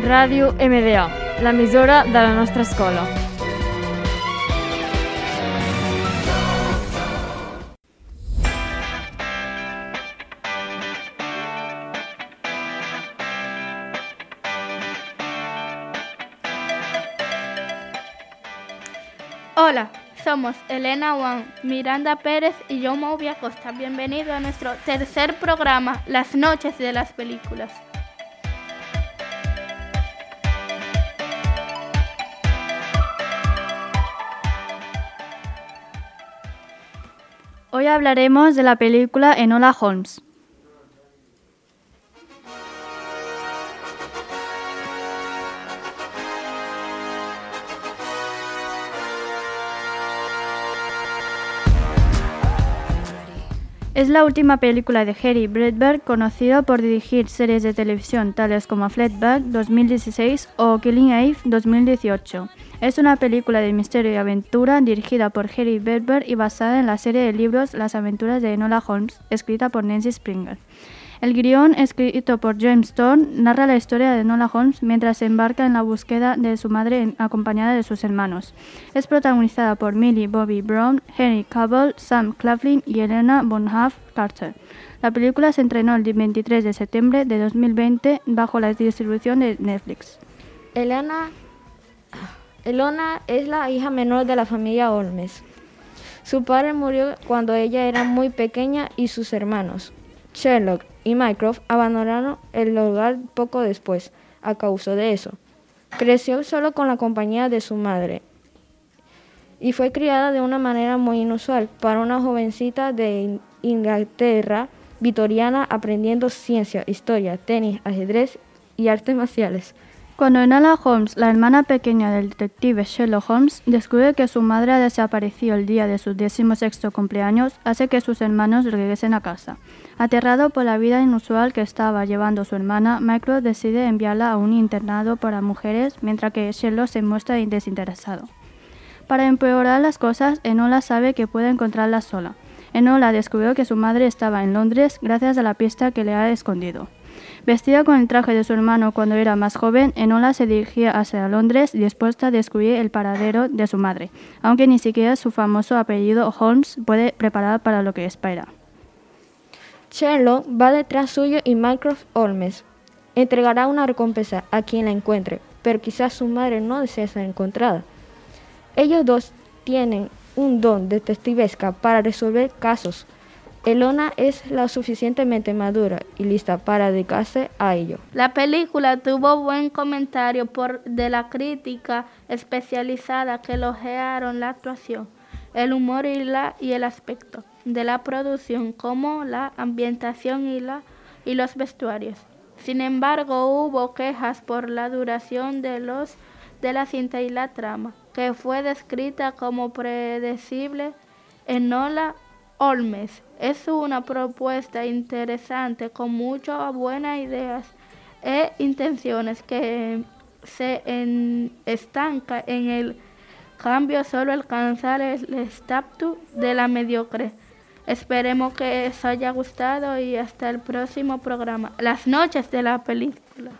Ràdio MDA, l'emissora de la nostra escola. Hola, somos Elena Juan, Miranda Pérez y yo Movia Costa. Bienvenido a nuestro tercer programa, Las noches de las películas. Hoy hablaremos de la película Enola Holmes. Es la última película de Harry Bredberg, conocido por dirigir series de televisión tales como Flatback 2016 o Killing Eve 2018. Es una película de misterio y aventura dirigida por Harry Bredberg y basada en la serie de libros Las aventuras de Enola Holmes, escrita por Nancy Springer. El guion, escrito por James Thorne, narra la historia de Enola Holmes mientras se embarca en la búsqueda de su madre acompañada de sus hermanos. Es protagonizada por Millie Bobby Brown, Henry Cavill, Sam Claflin y Elena Bonham Carter. La película se entrenó el 23 de septiembre de 2020 bajo la distribución de Netflix. Elena, Elona es la hija menor de la familia Holmes. Su padre murió cuando ella era muy pequeña y sus hermanos, Sherlock y Mycroft, abandonaron el hogar poco después a causa de eso. Creció solo con la compañía de su madre y fue criada de una manera muy inusual para una jovencita de Inglaterra victoriana aprendiendo ciencia, historia, tenis, ajedrez y artes marciales. Cuando Enola Holmes, la hermana pequeña del detective Sherlock Holmes, descubre que su madre ha desaparecido el día de su decimosexto cumpleaños, hace que sus hermanos regresen a casa. Aterrado por la vida inusual que estaba llevando su hermana, Michael decide enviarla a un internado para mujeres, mientras que Sherlock se muestra desinteresado. Para empeorar las cosas, Enola sabe que puede encontrarla sola. Enola descubrió que su madre estaba en Londres gracias a la pista que le ha escondido. Vestida con el traje de su hermano cuando era más joven, Enola se dirigía hacia Londres dispuesta a descubrir el paradero de su madre, aunque ni siquiera su famoso apellido Holmes puede preparar para lo que espera. Sherlock va detrás suyo y Mycroft Holmes entregará una recompensa a quien la encuentre, pero quizás su madre no desea ser encontrada. Ellos dos tienen un don detectivesca para resolver casos. Elona es lo suficientemente madura y lista para dedicarse a ello. La película tuvo buen comentario por, de la crítica especializada que elogiaron la actuación, el humor y, la, y el aspecto de la producción, como la ambientación y, la, y los vestuarios. Sin embargo, hubo quejas por la duración de, los, de la cinta y la trama, que fue descrita como predecible en Nola Olmes. Es una propuesta interesante con muchas buenas ideas e intenciones que se estanca en el cambio solo alcanzar el estatus de la mediocre. Esperemos que os haya gustado y hasta el próximo programa. Las noches de la película.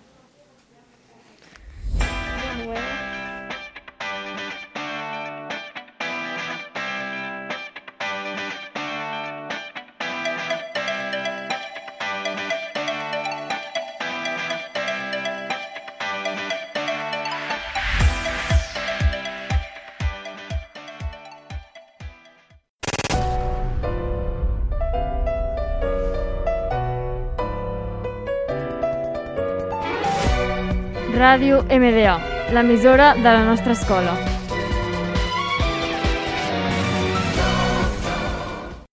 Ràdio MDA, l'emissora de la nostra escola.